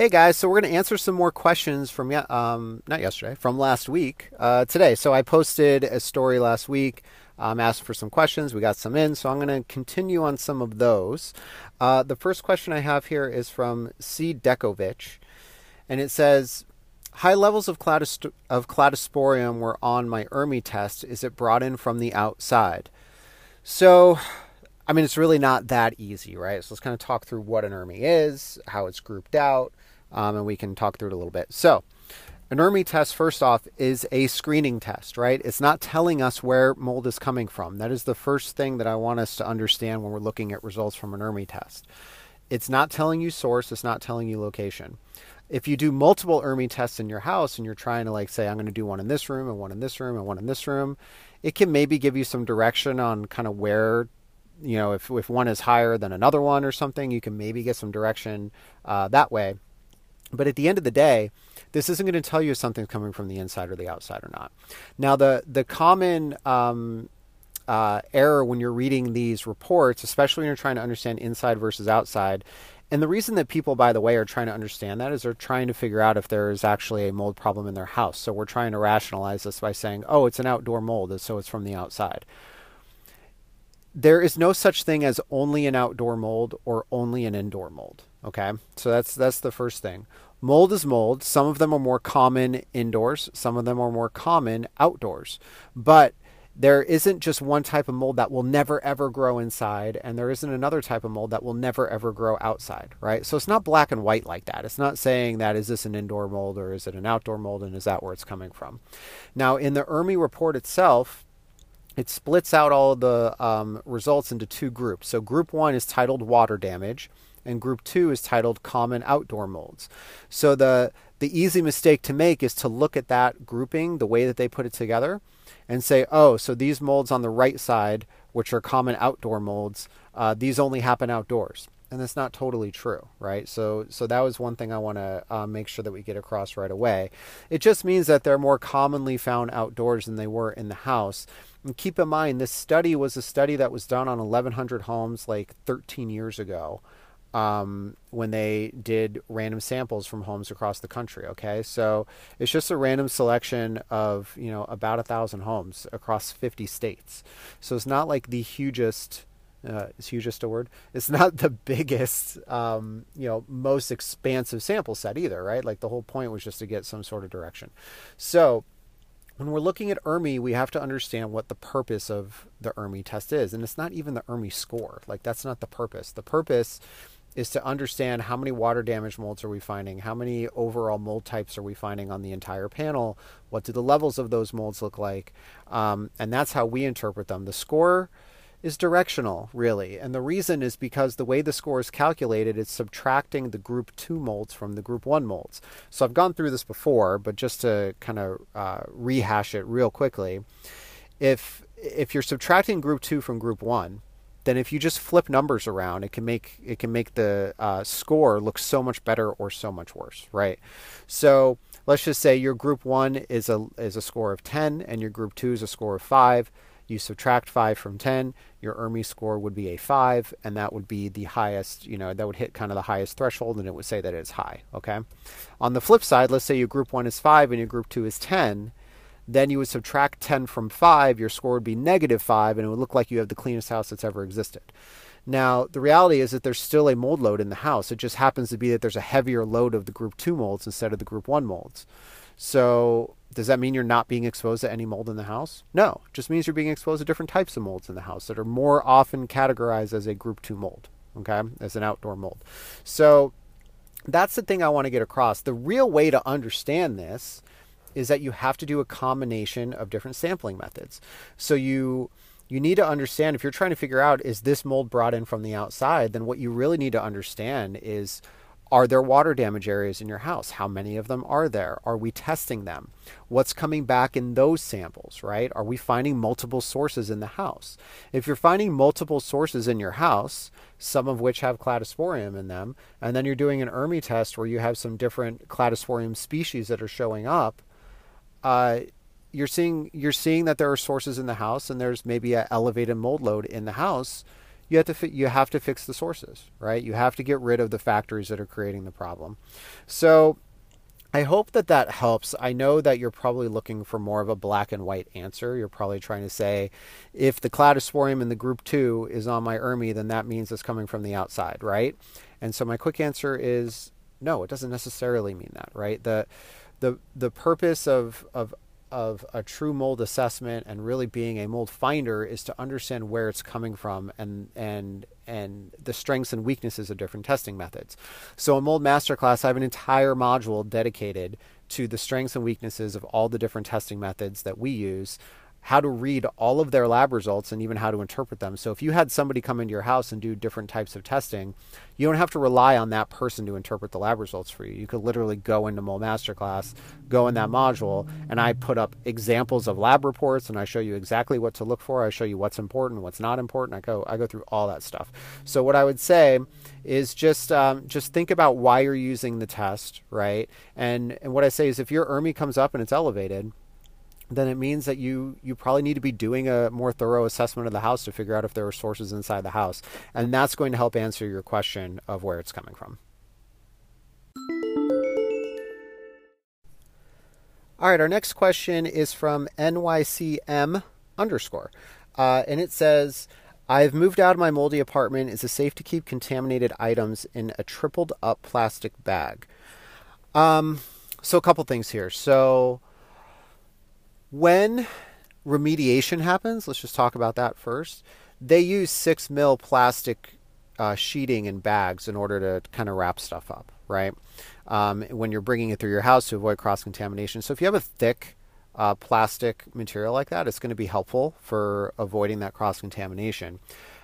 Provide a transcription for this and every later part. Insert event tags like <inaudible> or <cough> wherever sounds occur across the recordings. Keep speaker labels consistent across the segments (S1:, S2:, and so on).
S1: Hey guys, so we're going to answer some more questions from um, not yesterday, from last week uh, today. So I posted a story last week. Um, for some questions. We got some in, so I'm going to continue on some of those. Uh, the first question I have here is from C. Dekovich, and it says, "High levels of, cladist- of cladosporium were on my ERMI test. Is it brought in from the outside?" So I mean, it's really not that easy, right? So let's kind of talk through what an ERMI is, how it's grouped out, um, and we can talk through it a little bit. So, an ERMI test, first off, is a screening test, right? It's not telling us where mold is coming from. That is the first thing that I want us to understand when we're looking at results from an ERMI test. It's not telling you source, it's not telling you location. If you do multiple ERMI tests in your house and you're trying to, like, say, I'm going to do one in this room and one in this room and one in this room, it can maybe give you some direction on kind of where you know, if, if one is higher than another one or something, you can maybe get some direction uh, that way. But at the end of the day, this isn't going to tell you if something's coming from the inside or the outside or not. Now, the the common um, uh, error when you're reading these reports, especially when you're trying to understand inside versus outside, and the reason that people, by the way, are trying to understand that is they're trying to figure out if there is actually a mold problem in their house. So we're trying to rationalize this by saying, oh, it's an outdoor mold, so it's from the outside. There is no such thing as only an outdoor mold or only an indoor mold. Okay, so that's that's the first thing. Mold is mold. Some of them are more common indoors. Some of them are more common outdoors. But there isn't just one type of mold that will never ever grow inside, and there isn't another type of mold that will never ever grow outside, right? So it's not black and white like that. It's not saying that is this an indoor mold or is it an outdoor mold and is that where it's coming from. Now, in the ERMI report itself, it splits out all the um, results into two groups. So, group one is titled water damage, and group two is titled common outdoor molds. So, the, the easy mistake to make is to look at that grouping, the way that they put it together, and say, oh, so these molds on the right side, which are common outdoor molds, uh, these only happen outdoors and that's not totally true, right? So, so that was one thing I want to uh, make sure that we get across right away. It just means that they're more commonly found outdoors than they were in the house. And keep in mind, this study was a study that was done on 1,100 homes like 13 years ago. Um, when they did random samples from homes across the country. Okay, so it's just a random selection of you know about a thousand homes across 50 states. So it's not like the hugest uh, is huge just a word? It's <laughs> not the biggest, um, you know, most expansive sample set either, right? Like the whole point was just to get some sort of direction. So when we're looking at ERMI, we have to understand what the purpose of the ERMI test is. And it's not even the ERMI score. Like that's not the purpose. The purpose is to understand how many water damage molds are we finding, how many overall mold types are we finding on the entire panel, what do the levels of those molds look like, um, and that's how we interpret them. The score is directional, really. And the reason is because the way the score is calculated is subtracting the group 2 molds from the group 1 molds. So I've gone through this before, but just to kind of uh, rehash it real quickly, if if you're subtracting group 2 from group 1, then if you just flip numbers around, it can make it can make the uh, score look so much better or so much worse, right? So let's just say your group one is a is a score of 10 and your group two is a score of five. You subtract 5 from 10, your ERMI score would be a 5, and that would be the highest, you know, that would hit kind of the highest threshold, and it would say that it's high, okay? On the flip side, let's say your group 1 is 5 and your group 2 is 10, then you would subtract 10 from 5, your score would be negative 5, and it would look like you have the cleanest house that's ever existed. Now, the reality is that there's still a mold load in the house. It just happens to be that there's a heavier load of the group 2 molds instead of the group 1 molds. So does that mean you're not being exposed to any mold in the house? No, it just means you're being exposed to different types of molds in the house that are more often categorized as a group 2 mold, okay, as an outdoor mold. So that's the thing I want to get across. The real way to understand this is that you have to do a combination of different sampling methods. So you you need to understand if you're trying to figure out is this mold brought in from the outside, then what you really need to understand is are there water damage areas in your house? How many of them are there? Are we testing them? What's coming back in those samples, right? Are we finding multiple sources in the house? If you're finding multiple sources in your house, some of which have cladosporium in them, and then you're doing an ERMI test where you have some different cladosporium species that are showing up, uh, you're seeing you're seeing that there are sources in the house and there's maybe an elevated mold load in the house you have to fi- you have to fix the sources, right? You have to get rid of the factories that are creating the problem. So I hope that that helps. I know that you're probably looking for more of a black and white answer. You're probably trying to say, if the cladosporium in the group two is on my ERMI, then that means it's coming from the outside, right? And so my quick answer is no. It doesn't necessarily mean that, right? The the the purpose of of of a true mold assessment and really being a mold finder is to understand where it's coming from and and and the strengths and weaknesses of different testing methods. So in Mold Masterclass, I have an entire module dedicated to the strengths and weaknesses of all the different testing methods that we use how to read all of their lab results and even how to interpret them. So if you had somebody come into your house and do different types of testing, you don't have to rely on that person to interpret the lab results for you. You could literally go into Mold Masterclass, go in that module, and I put up examples of lab reports and I show you exactly what to look for. I show you what's important, what's not important. I go I go through all that stuff. So what I would say is just um, just think about why you're using the test, right? And and what I say is if your ERMI comes up and it's elevated, then it means that you you probably need to be doing a more thorough assessment of the house to figure out if there are sources inside the house and that's going to help answer your question of where it's coming from all right our next question is from nycm underscore uh, and it says I've moved out of my moldy apartment. Is it safe to keep contaminated items in a tripled up plastic bag? Um, so a couple things here. So when remediation happens, let's just talk about that first. They use six mil plastic uh, sheeting and bags in order to kind of wrap stuff up, right? Um, when you're bringing it through your house to avoid cross contamination. So if you have a thick uh, plastic material like that, it's going to be helpful for avoiding that cross contamination.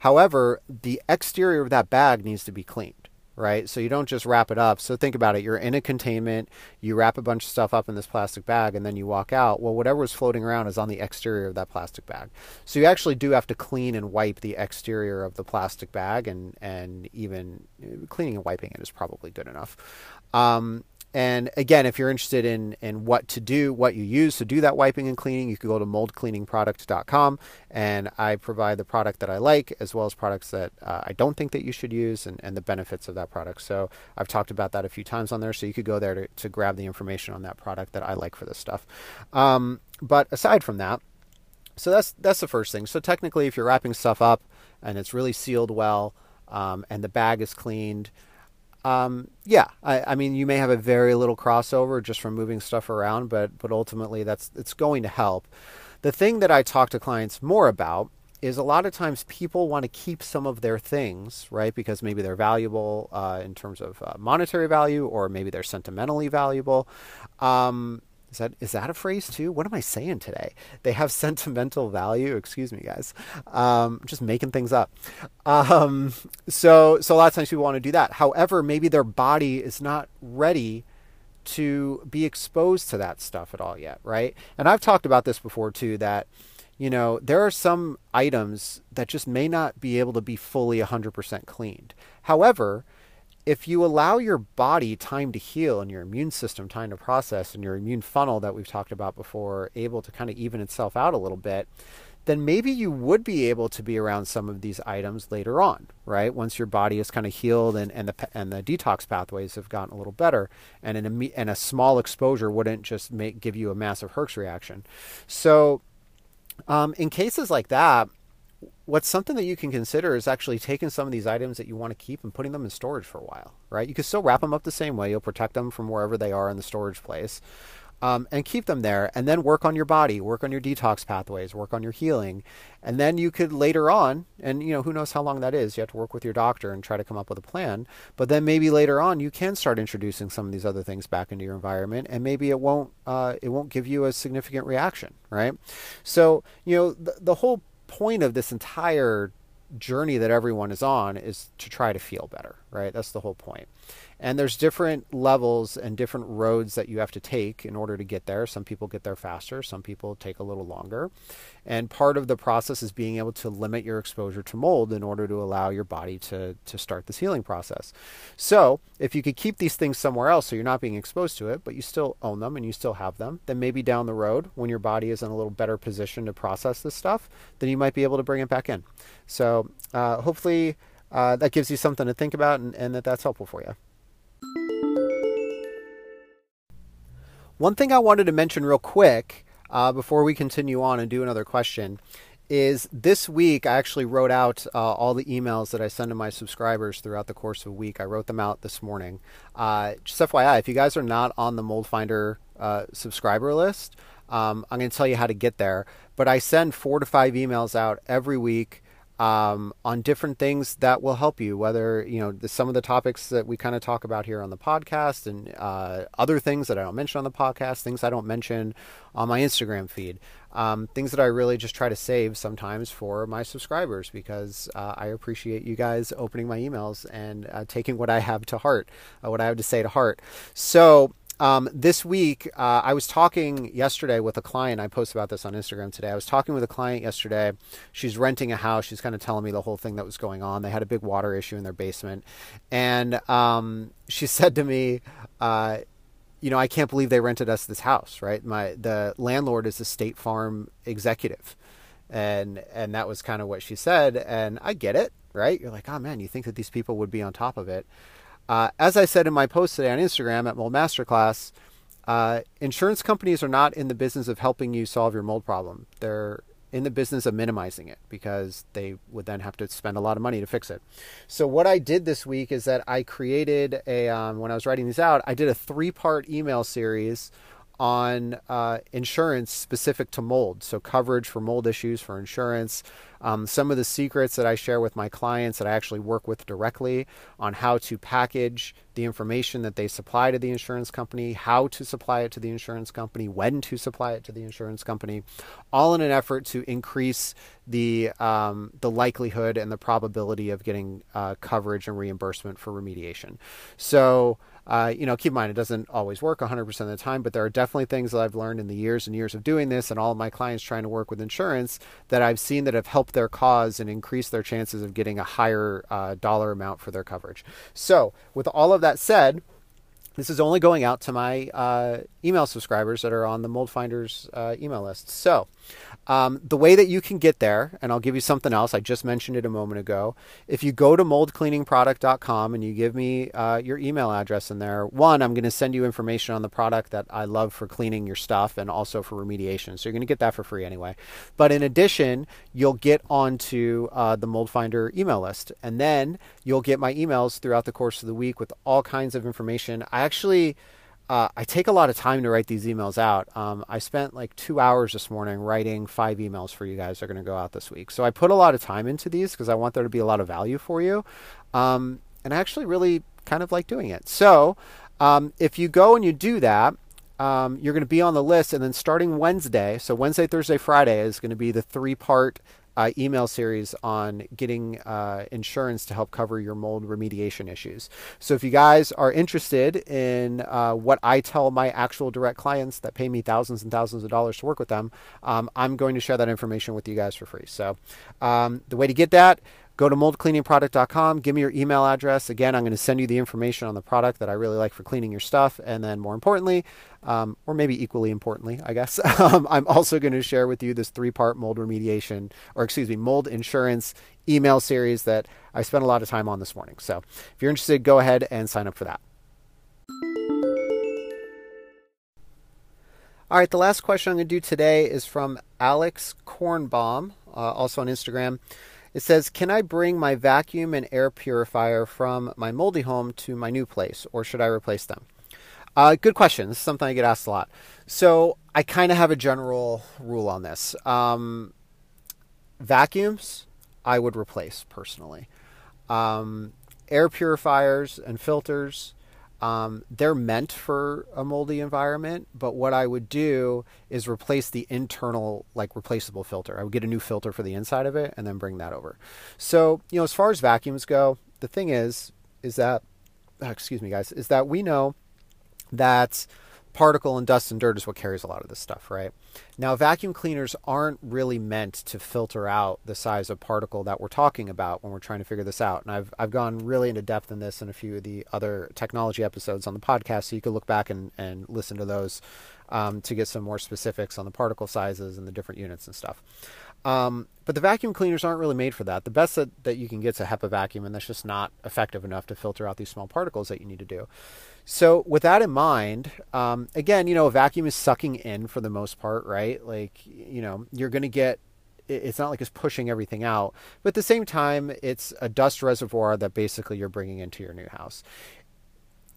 S1: However, the exterior of that bag needs to be cleaned right? So you don't just wrap it up. So think about it. You're in a containment, you wrap a bunch of stuff up in this plastic bag, and then you walk out. Well, whatever was floating around is on the exterior of that plastic bag. So you actually do have to clean and wipe the exterior of the plastic bag, and, and even cleaning and wiping it is probably good enough. Um, and again, if you're interested in, in what to do, what you use to do that wiping and cleaning, you can go to moldcleaningproduct.com and I provide the product that I like as well as products that uh, I don't think that you should use and, and the benefits of that product. So I've talked about that a few times on there. So you could go there to, to grab the information on that product that I like for this stuff. Um, but aside from that, so that's that's the first thing. So technically, if you're wrapping stuff up and it's really sealed well um, and the bag is cleaned, um, yeah, I, I, mean, you may have a very little crossover just from moving stuff around, but but ultimately, that's it's going to help. The thing that I talk to clients more about is a lot of times people want to keep some of their things, right? Because maybe they're valuable uh, in terms of uh, monetary value, or maybe they're sentimentally valuable. Um, is that is that a phrase too? What am I saying today? They have <laughs> sentimental value. Excuse me, guys. Um, just making things up. Um, so so a lot of times people want to do that. However, maybe their body is not ready to be exposed to that stuff at all yet, right? And I've talked about this before too. That you know there are some items that just may not be able to be fully 100% cleaned. However, if you allow your body time to heal and your immune system time to process and your immune funnel that we've talked about before able to kind of even itself out a little bit, then maybe you would be able to be around some of these items later on, right? Once your body is kind of healed and, and the and the detox pathways have gotten a little better, and an and a small exposure wouldn't just make give you a massive Herx reaction. So, um, in cases like that, what's something that you can consider is actually taking some of these items that you want to keep and putting them in storage for a while, right? You can still wrap them up the same way. You'll protect them from wherever they are in the storage place. Um, and keep them there and then work on your body work on your detox pathways work on your healing and then you could later on and you know who knows how long that is you have to work with your doctor and try to come up with a plan but then maybe later on you can start introducing some of these other things back into your environment and maybe it won't uh, it won't give you a significant reaction right so you know the, the whole point of this entire journey that everyone is on is to try to feel better, right? That's the whole point. And there's different levels and different roads that you have to take in order to get there. Some people get there faster, some people take a little longer. And part of the process is being able to limit your exposure to mold in order to allow your body to, to start this healing process. So, if you could keep these things somewhere else so you're not being exposed to it, but you still own them and you still have them, then maybe down the road, when your body is in a little better position to process this stuff, then you might be able to bring it back in. So, uh, hopefully, uh, that gives you something to think about and, and that that's helpful for you. One thing I wanted to mention real quick uh, before we continue on and do another question is this week I actually wrote out uh, all the emails that I send to my subscribers throughout the course of a week. I wrote them out this morning. Uh, just FYI, if you guys are not on the Mold Finder uh, subscriber list, um, I'm going to tell you how to get there. But I send four to five emails out every week um, on different things that will help you, whether, you know, the, some of the topics that we kind of talk about here on the podcast and uh, other things that I don't mention on the podcast, things I don't mention on my Instagram feed, um, things that I really just try to save sometimes for my subscribers because uh, I appreciate you guys opening my emails and uh, taking what I have to heart, uh, what I have to say to heart. So, um, this week, uh, I was talking yesterday with a client. I posted about this on Instagram today. I was talking with a client yesterday. She's renting a house. She's kind of telling me the whole thing that was going on. They had a big water issue in their basement. And um, she <laughs> said to me, uh, you know, I can't believe they rented us this house, right? My the landlord is a State Farm executive. And and that was kind of what she said. And I get it, right? You're like, oh man, you think that these people would be on top of it. Uh, as I said in my post today on Instagram at Mold Masterclass, uh, insurance companies are not in the business of helping you solve your mold problem. They're in the business of minimizing it because they would then have to spend a lot of money to fix it. So what I did this week is that I created a um, when I was writing these out, I did a three part email series on uh, insurance specific to mold. So, coverage for mold issues for insurance. Um, some of the secrets that I share with my clients that I actually work with directly on how to package the information that they supply to the insurance company, how to supply it to the insurance company, when to supply it to the insurance company, all in an effort to increase the um, the likelihood and the probability of getting uh, coverage and reimbursement for remediation. So. Uh, you know, keep in mind it doesn't always work 100% of the time, but there are definitely things that I've learned in the years and years of doing this, and all of my clients trying to work with insurance that I've seen that have helped their cause and increased their chances of getting a higher uh, dollar amount for their coverage. So, with all of that said, this is only going out to my uh, email subscribers that are on the Mold Finders uh, email list. So, um, the way that you can get there, and I'll give you something else, I just mentioned it a moment ago. If you go to moldcleaningproduct.com and you give me uh, your email address in there, one, I'm going to send you information on the product that I love for cleaning your stuff and also for remediation. So you're going to get that for free anyway. But in addition, you'll get onto uh, the Mold Finder email list, and then you'll get my emails throughout the course of the week with all kinds of information. I actually uh, I take a lot of time to write these emails out. Um, I spent like two hours this morning writing five emails for you guys that are going to go out this week. So I put a lot of time into these because I want there to be a lot of value for you. Um, and I actually really kind of like doing it. So um, if you go and you do that, um, you're going to be on the list. And then starting Wednesday, so Wednesday, Thursday, Friday is going to be the three part uh, email series on getting uh, insurance to help cover your mold remediation issues. So if you guys are interested in uh, what I tell my actual direct clients that pay me thousands and thousands of dollars to work with them, um, I'm going to share that information with you guys for free. So um, the way to get that Go to moldcleaningproduct.com, give me your email address. Again, I'm going to send you the information on the product that I really like for cleaning your stuff. And then, more importantly, um, or maybe equally importantly, I guess, <laughs> um, I'm also going to share with you this three part mold remediation, or excuse me, mold insurance email series that I spent a lot of time on this morning. So if you're interested, go ahead and sign up for that. All right, the last question I'm going to do today is from Alex Kornbaum, uh, also on Instagram. It says, Can I bring my vacuum and air purifier from my moldy home to my new place, or should I replace them? Uh, good question. This is something I get asked a lot. So I kind of have a general rule on this. Um, vacuums, I would replace personally. Um, air purifiers and filters, um, they're meant for a moldy environment, but what I would do is replace the internal, like replaceable filter. I would get a new filter for the inside of it and then bring that over. So, you know, as far as vacuums go, the thing is, is that, oh, excuse me, guys, is that we know that particle and dust and dirt is what carries a lot of this stuff, right? Now, vacuum cleaners aren't really meant to filter out the size of particle that we're talking about when we're trying to figure this out. And I've, I've gone really into depth in this in a few of the other technology episodes on the podcast, so you can look back and, and listen to those um, to get some more specifics on the particle sizes and the different units and stuff. Um, but the vacuum cleaners aren't really made for that. The best that, that you can get is a HEPA vacuum, and that's just not effective enough to filter out these small particles that you need to do. So, with that in mind, um, again, you know, a vacuum is sucking in for the most part, right? Like, you know, you're going to get, it's not like it's pushing everything out, but at the same time, it's a dust reservoir that basically you're bringing into your new house.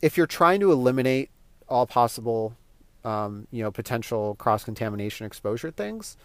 S1: If you're trying to eliminate all possible, um, you know, potential cross contamination exposure things,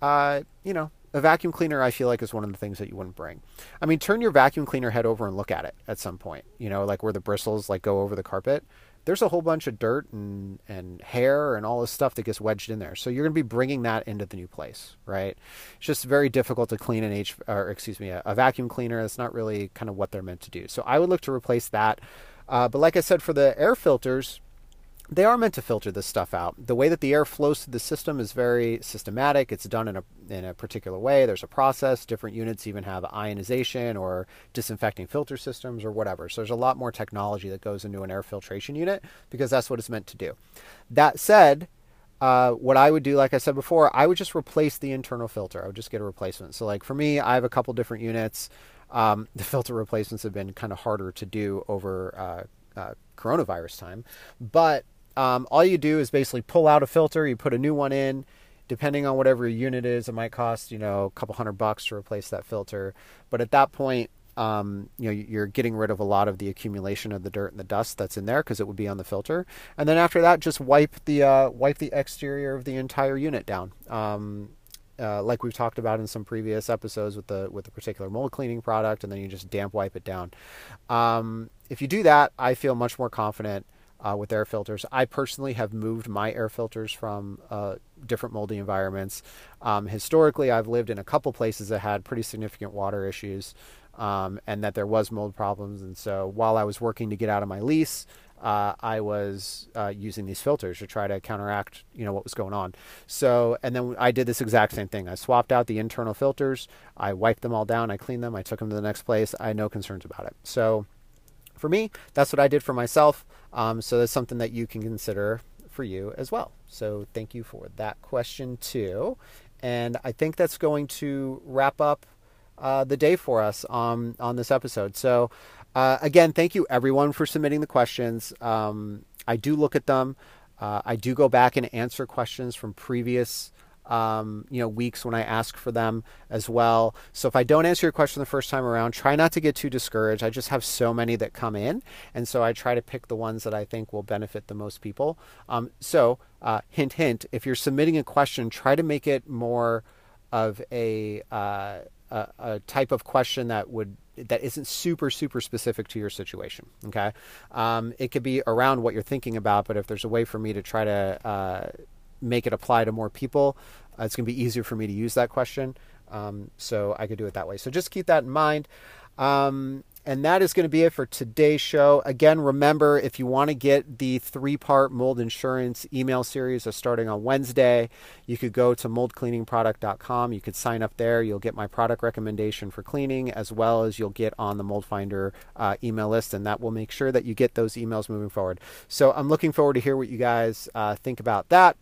S1: uh, you know, a vacuum cleaner I feel like is one of the things that you wouldn't bring. I mean, turn your vacuum cleaner head over and look at it at some point. You know, like where the bristles like go over the carpet. There's a whole bunch of dirt and and hair and all this stuff that gets wedged in there. So you're going to be bringing that into the new place, right? It's just very difficult to clean an H or excuse me, a, a vacuum cleaner. That's not really kind of what they're meant to do. So I would look to replace that. Uh, but like I said, for the air filters, they are meant to filter this stuff out. The way that the air flows through the system is very systematic. It's done in a in a particular way. There's a process. Different units even have ionization or disinfecting filter systems or whatever. So there's a lot more technology that goes into an air filtration unit because that's what it's meant to do. That said, uh, what I would do, like I said before, I would just replace the internal filter. I would just get a replacement. So, like for me, I have a couple different units. Um, <laughs> the filter replacements have been kind of harder to do over uh, uh, coronavirus time, but um, all you do is basically pull out a filter, you put a new one in. Depending on whatever your unit is, it might cost you know a couple hundred bucks to replace that filter. But at that point, um, you know you're getting rid of a lot of the accumulation of the dirt and the dust that's in there because it would be on the filter. And then after that, just wipe the uh, wipe the exterior of the entire unit down. Um, uh, like we've talked about in some previous episodes with the with the particular mold cleaning product, and then you just damp wipe it down. Um, if you do that, I feel much more confident uh, with air filters. I personally have moved my air filters from uh, different moldy environments. Um, historically, I've lived in a couple places that had pretty significant water issues. Um, and that there was mold problems, and so while I was working to get out of my lease, uh, I was uh, using these filters to try to counteract, you know, what was going on. So, and then I did this exact same thing. I swapped out the internal filters. I wiped them all down. I cleaned them. I took them to the next place. I had no concerns about it. So, for me, that's what I did for myself. Um, so that's something that you can consider for you as well. So thank you for that question too. And I think that's going to wrap up uh, the day for us on on this episode. So uh, again, thank you everyone for submitting the questions. Um, I do look at them. Uh, I do go back and answer questions from previous um, you know, weeks when I ask for them as well. So if I don't answer your question the first time around, try not to get too discouraged. I just have so many that come in, and so I try to pick the ones that I think will benefit the most people. Um, so uh, hint, hint: if you're submitting a question, try to make it more of a, uh, a, a type of question that would that isn't super super specific to your situation okay um, it could be around what you're thinking about but if there's a way for me to try to uh, make it apply to more people, uh, it's going to be easier for me to use that question. Um, so I could do it that way. So just keep that in mind. Um, and that is going to be it for today's show. Again, remember if you want to get the three part mold insurance email series are starting on Wednesday, you could go to moldcleaningproduct.com. You could sign up there. You'll get my product recommendation for cleaning as well as you'll get on the Mold Finder uh, email list, and that will make sure that you get those emails moving forward. So I'm looking forward to hear what you guys uh, think about that.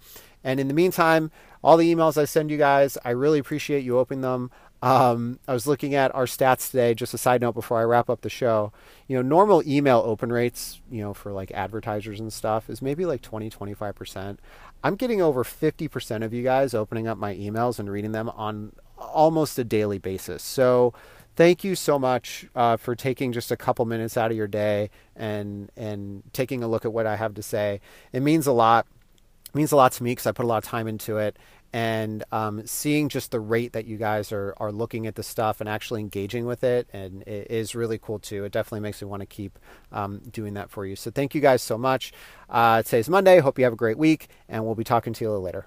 S1: And in the meantime, all the emails I send you guys, I really appreciate you opening them. Um, I was looking at our stats today, just a side note before I wrap up the show. You know, normal email open rates, you know, for like advertisers and stuff is maybe like 20, 25%. I'm getting over 50% of you guys opening up my emails and reading them on almost a daily basis. So, thank you so much uh, for taking just a couple minutes out of your day and and taking a look at what I have to say. It means a lot means a lot to me because I put a lot of time into it, and um, seeing just the rate that you guys are, are looking at the stuff and actually engaging with it and it is really cool too. It definitely makes me want to keep um, doing that for you. So thank you guys so much. Uh, today's monday. Hope you have a great week and we'll be talking to you later